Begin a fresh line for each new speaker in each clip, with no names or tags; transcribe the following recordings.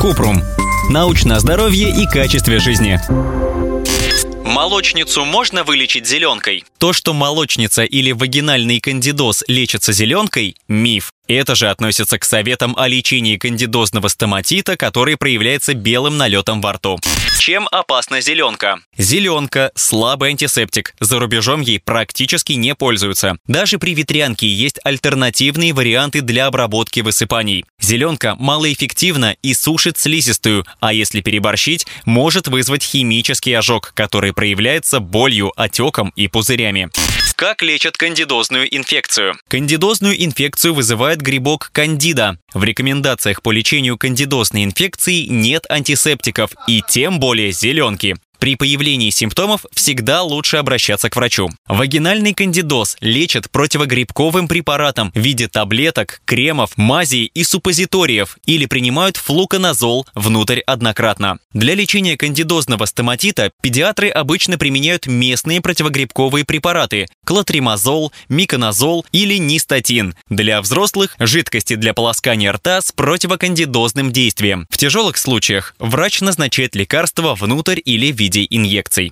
Купрум. Научное здоровье и качестве жизни.
Молочницу можно вылечить зеленкой?
То, что молочница или вагинальный кандидоз лечатся зеленкой – миф. Это же относится к советам о лечении кандидозного стоматита, который проявляется белым налетом во рту.
Чем опасна зеленка?
Зеленка – слабый антисептик. За рубежом ей практически не пользуются. Даже при ветрянке есть альтернативные варианты для обработки высыпаний. Зеленка малоэффективна и сушит слизистую, а если переборщить, может вызвать химический ожог, который проявляется болью, отеком и пузырями.
Как лечат кандидозную инфекцию?
Кандидозную инфекцию вызывает грибок кандида. В рекомендациях по лечению кандидозной инфекции нет антисептиков и тем более зеленки. При появлении симптомов всегда лучше обращаться к врачу. Вагинальный кандидоз лечат противогрибковым препаратом в виде таблеток, кремов, мазей и суппозиториев или принимают флуконазол внутрь однократно. Для лечения кандидозного стоматита педиатры обычно применяют местные противогрибковые препараты – клотримазол, миконазол или нистатин. Для взрослых – жидкости для полоскания рта с противокандидозным действием. В тяжелых случаях врач назначает лекарства внутрь или в виде инъекций.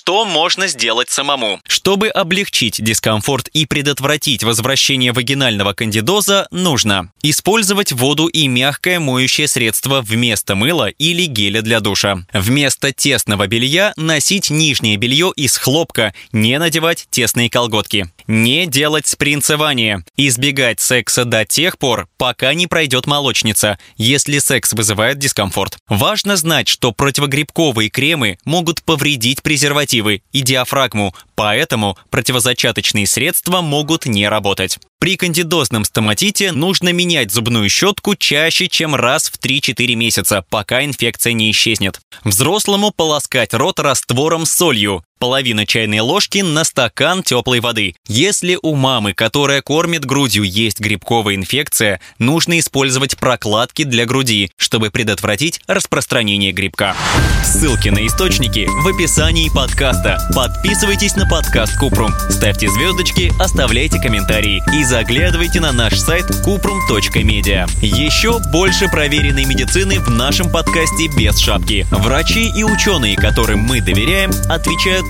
Что можно сделать самому?
Чтобы облегчить дискомфорт и предотвратить возвращение вагинального кандидоза, нужно использовать воду и мягкое моющее средство вместо мыла или геля для душа. Вместо тесного белья носить нижнее белье из хлопка, не надевать тесные колготки. Не делать спринцевание. Избегать секса до тех пор, пока не пройдет молочница, если секс вызывает дискомфорт. Важно знать, что противогрибковые кремы могут повредить презервативы и диафрагму, поэтому противозачаточные средства могут не работать. При кандидозном стоматите нужно менять зубную щетку чаще, чем раз в 3-4 месяца, пока инфекция не исчезнет. Взрослому полоскать рот раствором с солью половина чайной ложки на стакан теплой воды. Если у мамы, которая кормит грудью, есть грибковая инфекция, нужно использовать прокладки для груди, чтобы предотвратить распространение грибка. Ссылки на источники в описании подкаста. Подписывайтесь на подкаст Купрум, ставьте звездочки, оставляйте комментарии и заглядывайте на наш сайт kuprum.media. Еще больше проверенной медицины в нашем подкасте без шапки. Врачи и ученые, которым мы доверяем, отвечают